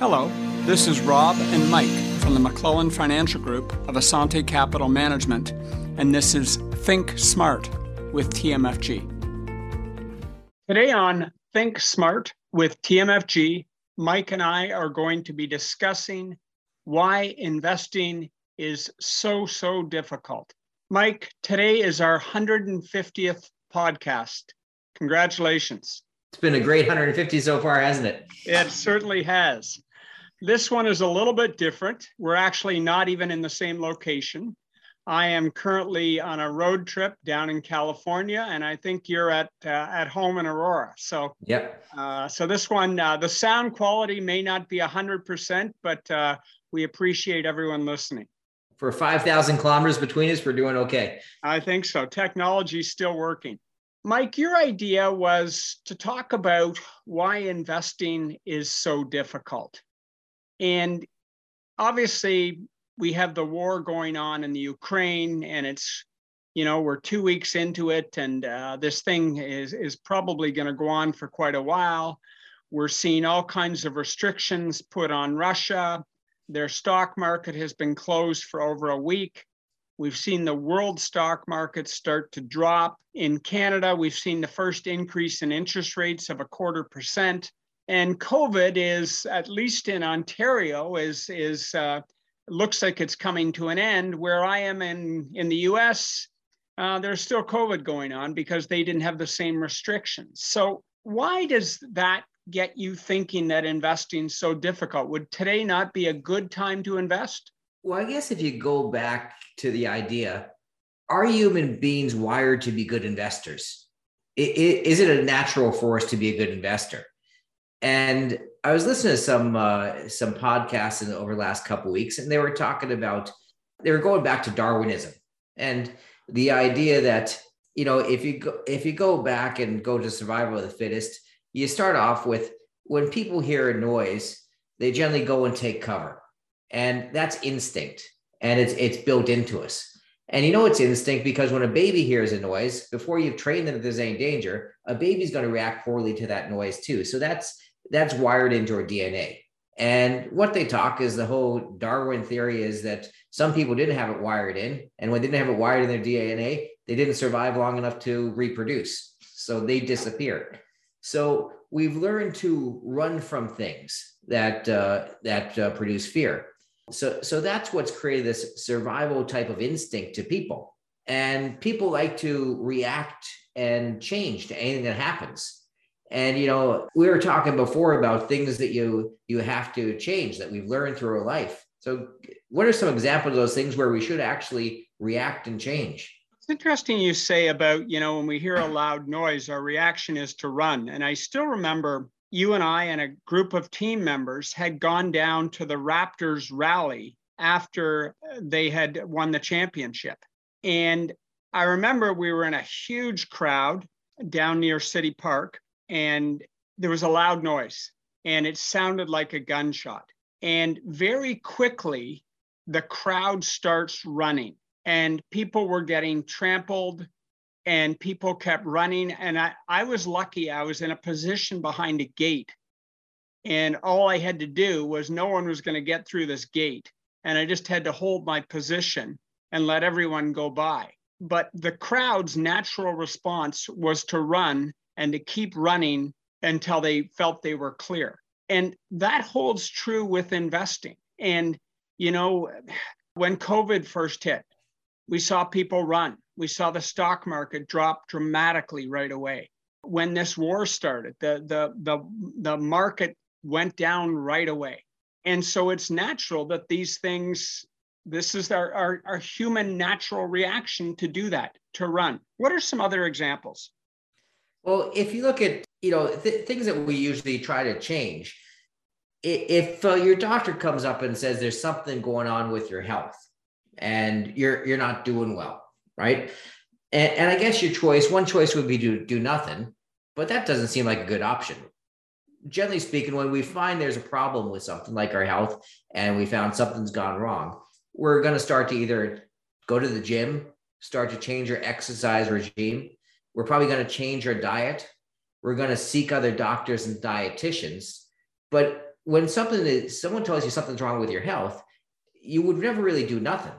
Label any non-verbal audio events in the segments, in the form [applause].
Hello, this is Rob and Mike from the McClellan Financial Group of Assante Capital Management, and this is Think Smart with TMFG. Today on Think Smart with TMFG, Mike and I are going to be discussing why investing is so, so difficult. Mike, today is our 150th podcast. Congratulations. It's been a great 150 so far, hasn't it? It certainly has. This one is a little bit different. We're actually not even in the same location. I am currently on a road trip down in California, and I think you're at uh, at home in Aurora. So, yeah. Uh, so this one, uh, the sound quality may not be hundred percent, but uh, we appreciate everyone listening. For five thousand kilometers between us, we're doing okay. I think so. Technology's still working. Mike, your idea was to talk about why investing is so difficult. And obviously, we have the war going on in the Ukraine, and it's you know we're two weeks into it, and uh, this thing is is probably going to go on for quite a while. We're seeing all kinds of restrictions put on Russia. Their stock market has been closed for over a week. We've seen the world stock market start to drop. In Canada, we've seen the first increase in interest rates of a quarter percent. And COVID is, at least in Ontario, is is uh, looks like it's coming to an end. Where I am in in the U.S., uh, there's still COVID going on because they didn't have the same restrictions. So why does that get you thinking that investing so difficult? Would today not be a good time to invest? Well, I guess if you go back to the idea, are human beings wired to be good investors? Is it a natural for us to be a good investor? And I was listening to some uh, some podcasts in, over the last couple weeks, and they were talking about they were going back to Darwinism and the idea that you know if you go if you go back and go to survival of the fittest, you start off with when people hear a noise, they generally go and take cover, and that's instinct, and it's it's built into us. And you know it's instinct because when a baby hears a noise, before you've trained them that there's any danger, a baby's going to react poorly to that noise too. So that's that's wired into our DNA. And what they talk is the whole Darwin theory is that some people didn't have it wired in. And when they didn't have it wired in their DNA, they didn't survive long enough to reproduce. So they disappeared. So we've learned to run from things that, uh, that uh, produce fear. So, so that's what's created this survival type of instinct to people. And people like to react and change to anything that happens. And you know, we were talking before about things that you you have to change that we've learned through our life. So, what are some examples of those things where we should actually react and change? It's interesting you say about, you know, when we hear a loud noise, our reaction is to run. And I still remember you and I and a group of team members had gone down to the Raptors rally after uh, they had won the championship. And I remember we were in a huge crowd down near City Park and there was a loud noise and it sounded like a gunshot. And very quickly, the crowd starts running and people were getting trampled and people kept running. And I, I was lucky, I was in a position behind a gate. And all I had to do was no one was going to get through this gate. And I just had to hold my position and let everyone go by. But the crowd's natural response was to run and to keep running until they felt they were clear. And that holds true with investing. And, you know, when COVID first hit, we saw people run. We saw the stock market drop dramatically right away. When this war started, the, the, the, the market went down right away. And so it's natural that these things, this is our, our, our human natural reaction to do that, to run. What are some other examples? Well, if you look at you know th- things that we usually try to change, if uh, your doctor comes up and says there's something going on with your health and you're you're not doing well, right? And, and I guess your choice, one choice would be to do nothing, but that doesn't seem like a good option. Generally speaking, when we find there's a problem with something like our health and we found something's gone wrong, we're going to start to either go to the gym, start to change your exercise regime, we're probably going to change our diet. We're going to seek other doctors and dietitians. But when something is someone tells you something's wrong with your health, you would never really do nothing,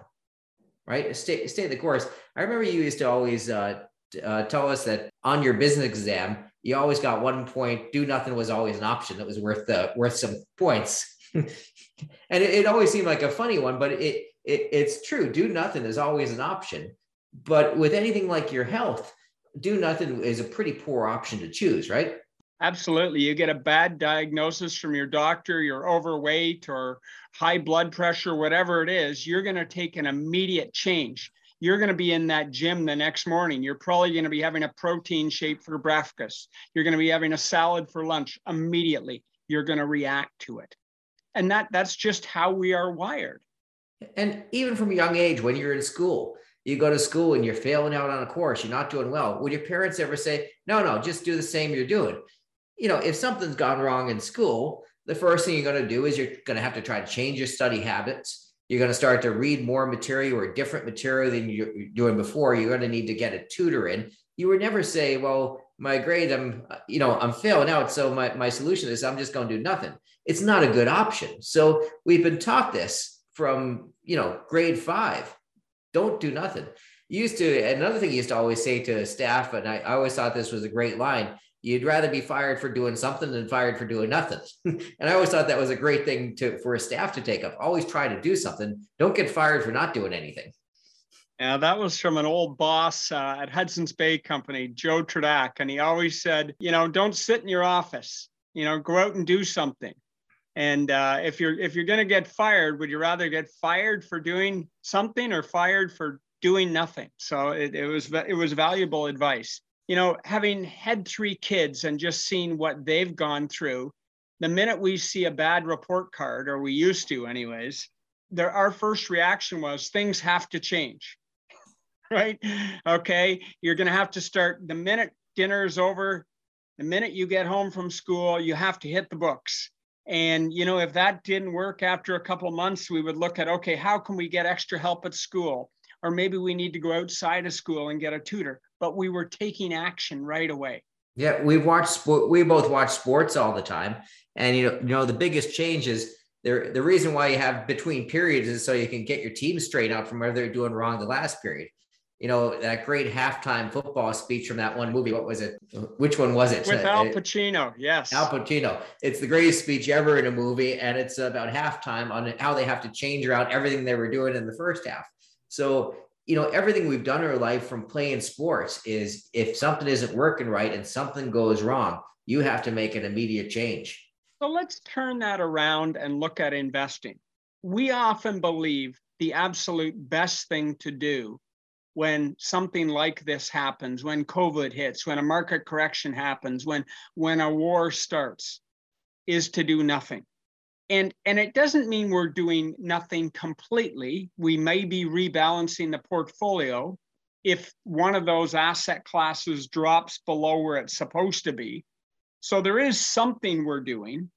right? Stay stay the course. I remember you used to always uh, uh, tell us that on your business exam, you always got one point. Do nothing was always an option that was worth the worth some points. [laughs] and it, it, always seemed like a funny one, but it, it it's true. Do nothing is always an option. But with anything like your health, do nothing is a pretty poor option to choose, right? Absolutely. You get a bad diagnosis from your doctor, you're overweight or high blood pressure, whatever it is, you're going to take an immediate change. You're going to be in that gym the next morning. You're probably going to be having a protein shake for breakfast. You're going to be having a salad for lunch immediately. You're going to react to it. And that that's just how we are wired. And even from a young age, when you're in school, you go to school and you're failing out on a course, you're not doing well. Would your parents ever say, no, no, just do the same you're doing? You know, if something's gone wrong in school, the first thing you're going to do is you're going to have to try to change your study habits. You're going to start to read more material or different material than you're doing before. You're going to need to get a tutor in. You would never say, well, my grade, I'm, you know, I'm failing out. So my, my solution is I'm just going to do nothing. It's not a good option. So we've been taught this from, you know, grade five don't do nothing. You used to, another thing you used to always say to staff, and I, I always thought this was a great line you'd rather be fired for doing something than fired for doing nothing. [laughs] and I always thought that was a great thing to for a staff to take up. Always try to do something. Don't get fired for not doing anything. Yeah, that was from an old boss uh, at Hudson's Bay Company, Joe Tradak, and he always said, you know, don't sit in your office. You know, go out and do something. And uh, if you're if you're going to get fired, would you rather get fired for doing something or fired for doing nothing? So it, it was it was valuable advice. You know, having had three kids and just seeing what they've gone through, the minute we see a bad report card, or we used to, anyways, there our first reaction was things have to change. [laughs] right? Okay, you're going to have to start the minute dinner is over. The minute you get home from school, you have to hit the books and you know, if that didn't work after a couple months, we would look at okay, how can we get extra help at school? Or maybe we need to go outside of school and get a tutor. But we were taking action right away. Yeah, we watch sport. We both watch sports all the time, and you know, you know, the biggest change is there. The reason why you have between periods is so you can get your team straight out from where they're doing wrong the last period you know, that great halftime football speech from that one movie. What was it? Which one was it? With uh, Al Pacino. Yes. Al Pacino. It's the greatest speech ever in a movie. And it's about halftime on how they have to change around everything they were doing in the first half. So, you know, everything we've done in our life from playing sports is if something isn't working right and something goes wrong, you have to make an immediate change. So let's turn that around and look at investing. We often believe the absolute best thing to do when something like this happens, when COVID hits, when a market correction happens, when, when a war starts, is to do nothing. And, and it doesn't mean we're doing nothing completely. We may be rebalancing the portfolio if one of those asset classes drops below where it's supposed to be. So there is something we're doing.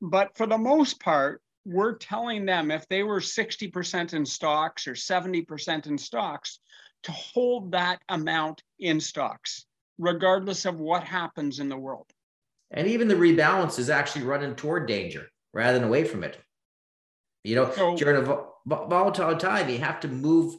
But for the most part, we're telling them if they were 60% in stocks or 70% in stocks, to hold that amount in stocks, regardless of what happens in the world. And even the rebalance is actually running toward danger rather than away from it. You know, so, during a volatile time, you have to move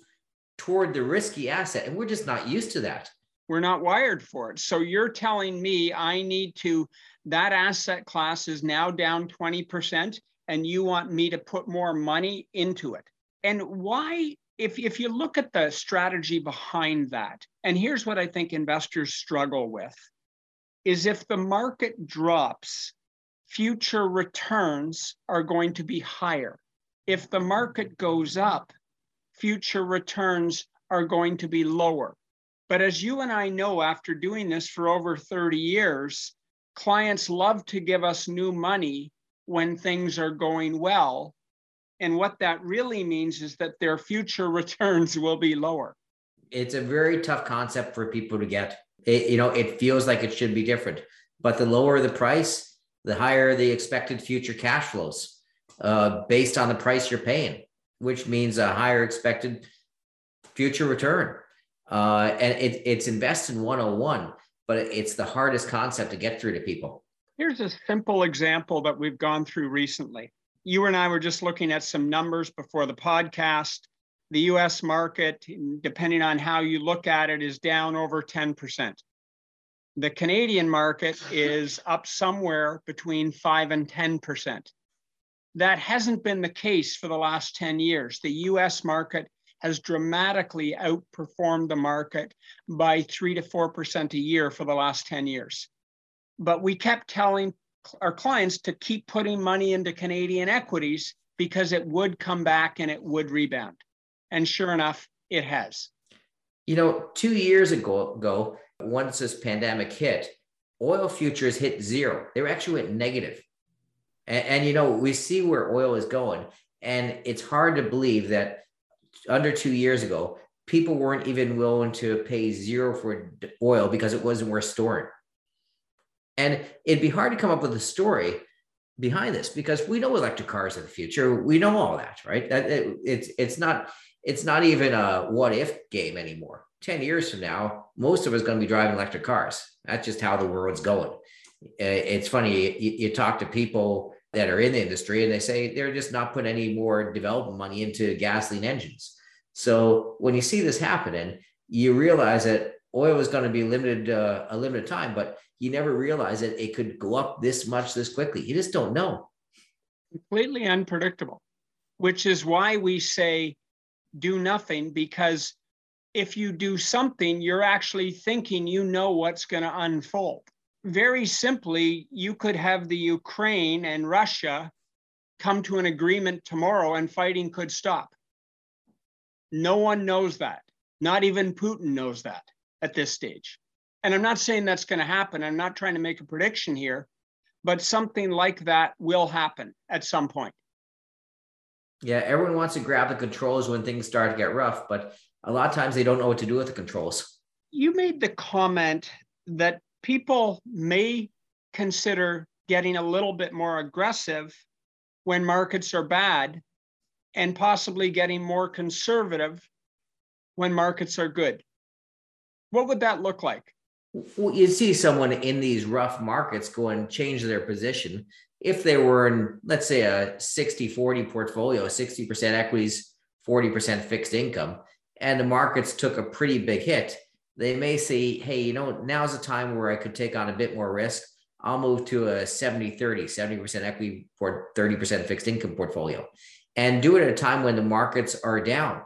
toward the risky asset, and we're just not used to that. We're not wired for it. So you're telling me I need to, that asset class is now down 20%, and you want me to put more money into it. And why if, if you look at the strategy behind that, and here's what I think investors struggle with, is if the market drops, future returns are going to be higher. If the market goes up, future returns are going to be lower. But as you and I know, after doing this for over 30 years, clients love to give us new money when things are going well and what that really means is that their future [laughs] returns will be lower. It's a very tough concept for people to get. It, you know, it feels like it should be different, but the lower the price, the higher the expected future cash flows uh, based on the price you're paying, which means a higher expected future return. Uh, and it, it's invest in 101, but it's the hardest concept to get through to people. Here's a simple example that we've gone through recently. You and I were just looking at some numbers before the podcast. The US market, depending on how you look at it, is down over 10%. The Canadian market is [laughs] up somewhere between 5 and 10%. That hasn't been the case for the last 10 years. The US market has dramatically outperformed the market by 3 to 4% a year for the last 10 years. But we kept telling our clients to keep putting money into Canadian equities because it would come back and it would rebound. And sure enough, it has. You know, two years ago, ago once this pandemic hit, oil futures hit zero. They were actually went negative. And, and, you know, we see where oil is going. And it's hard to believe that under two years ago, people weren't even willing to pay zero for oil because it wasn't worth storing. And it'd be hard to come up with a story behind this because we know electric cars are the future. We know all that, right? That it, it's it's not it's not even a what if game anymore. 10 years from now, most of us going to be driving electric cars. That's just how the world's going. It's funny, you, you, talk to people that are in the industry and they say they're just not putting any more development money into gasoline engines. So when you see this happening, you realize that oil was going to be limited uh, a limited time, but you never realized that it could go up this much this quickly. You just don't know. Completely unpredictable, which is why we say do nothing because if you do something, you're actually thinking you know what's going to unfold. Very simply, you could have the Ukraine and Russia come to an agreement tomorrow and fighting could stop. No one knows that. Not even Putin knows that at this stage. And I'm not saying that's going to happen. I'm not trying to make a prediction here, but something like that will happen at some point. Yeah, everyone wants to grab the controls when things start to get rough, but a lot of times they don't know what to do with the controls. You made the comment that people may consider getting a little bit more aggressive when markets are bad and possibly getting more conservative when markets are good. What would that look like? Well, you see someone in these rough markets go and change their position. If they were in, let's say, a 60 40 portfolio, 60% equities, 40% fixed income, and the markets took a pretty big hit, they may say, hey, you know, now's a time where I could take on a bit more risk. I'll move to a 70 30, 70% equity 30% fixed income portfolio and do it at a time when the markets are down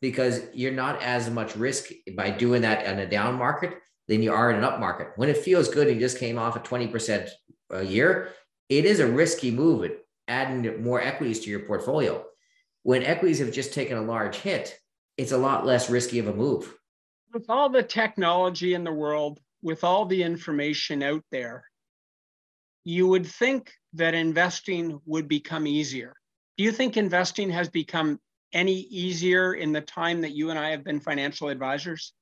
because you're not as much risk by doing that in a down market than you are in an up market. When it feels good and you just came off at 20% a year, it is a risky move adding more equities to your portfolio. When equities have just taken a large hit, it's a lot less risky of a move. With all the technology in the world, with all the information out there, you would think that investing would become easier. Do you think investing has become any easier in the time that you and I have been financial advisors?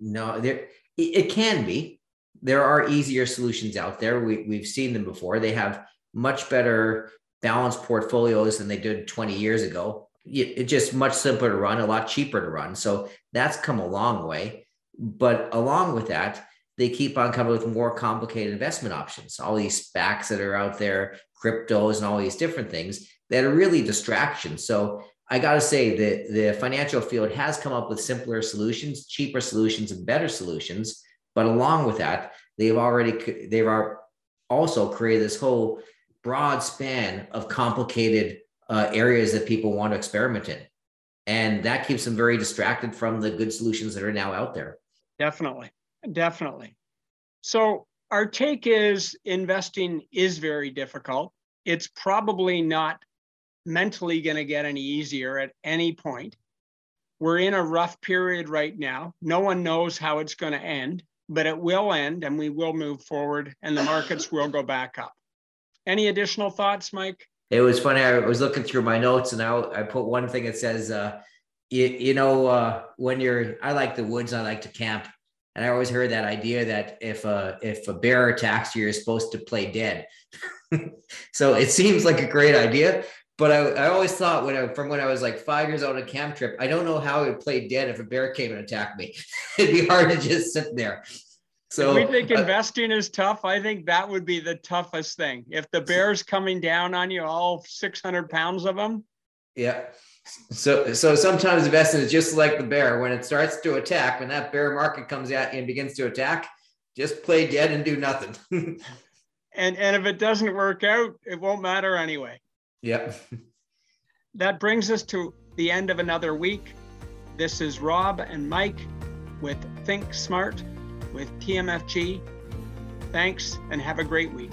No, there it can be. There are easier solutions out there. We, we've seen them before. They have much better balanced portfolios than they did 20 years ago it's just much simpler to run, a lot cheaper to run. So that's come a long way. But along with that, they keep on coming with more complicated investment options, all these SPACs that are out there, cryptos, and all these different things that are really distractions. So I got to say that the financial field has come up with simpler solutions, cheaper solutions, and better solutions. But along with that, they've already they've also created this whole broad span of complicated uh, areas that people want to experiment in. And that keeps them very distracted from the good solutions that are now out there. Definitely. Definitely. So, our take is investing is very difficult. It's probably not mentally going to get any easier at any point. We're in a rough period right now. No one knows how it's going to end, but it will end and we will move forward and the markets will go back up. Any additional thoughts, Mike? it was funny. I was looking through my notes and I, I put one thing that says, uh, you, you know, uh, when you're, I like the woods, I like to camp. And I always heard that idea that if a, if a bear attacks you, you're supposed to play dead. [laughs] so it seems like a great idea. But I, I always thought when I, from when I was like five years old on a camp trip, I don't know how I would play dead if a bear came and attacked me. [laughs] It'd be hard to just sit there. So if we think uh, investing is tough. I think that would be the toughest thing. If the bear's coming down on you, all 600 pounds of them. Yeah. So, so sometimes investing is just like the bear. When it starts to attack, when that bear market comes at you and begins to attack, just play dead and do nothing. [laughs] and and if it doesn't work out, it won't matter anyway. Yep. that brings us to the end of another week. This is Rob and Mike with Think Smart with TMFG. Thanks and have a great week.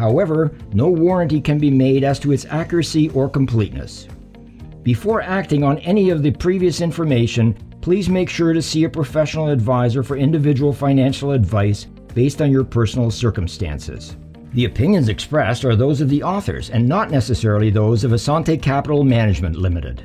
However, no warranty can be made as to its accuracy or completeness. Before acting on any of the previous information, please make sure to see a professional advisor for individual financial advice based on your personal circumstances. The opinions expressed are those of the authors and not necessarily those of Assante Capital Management Limited.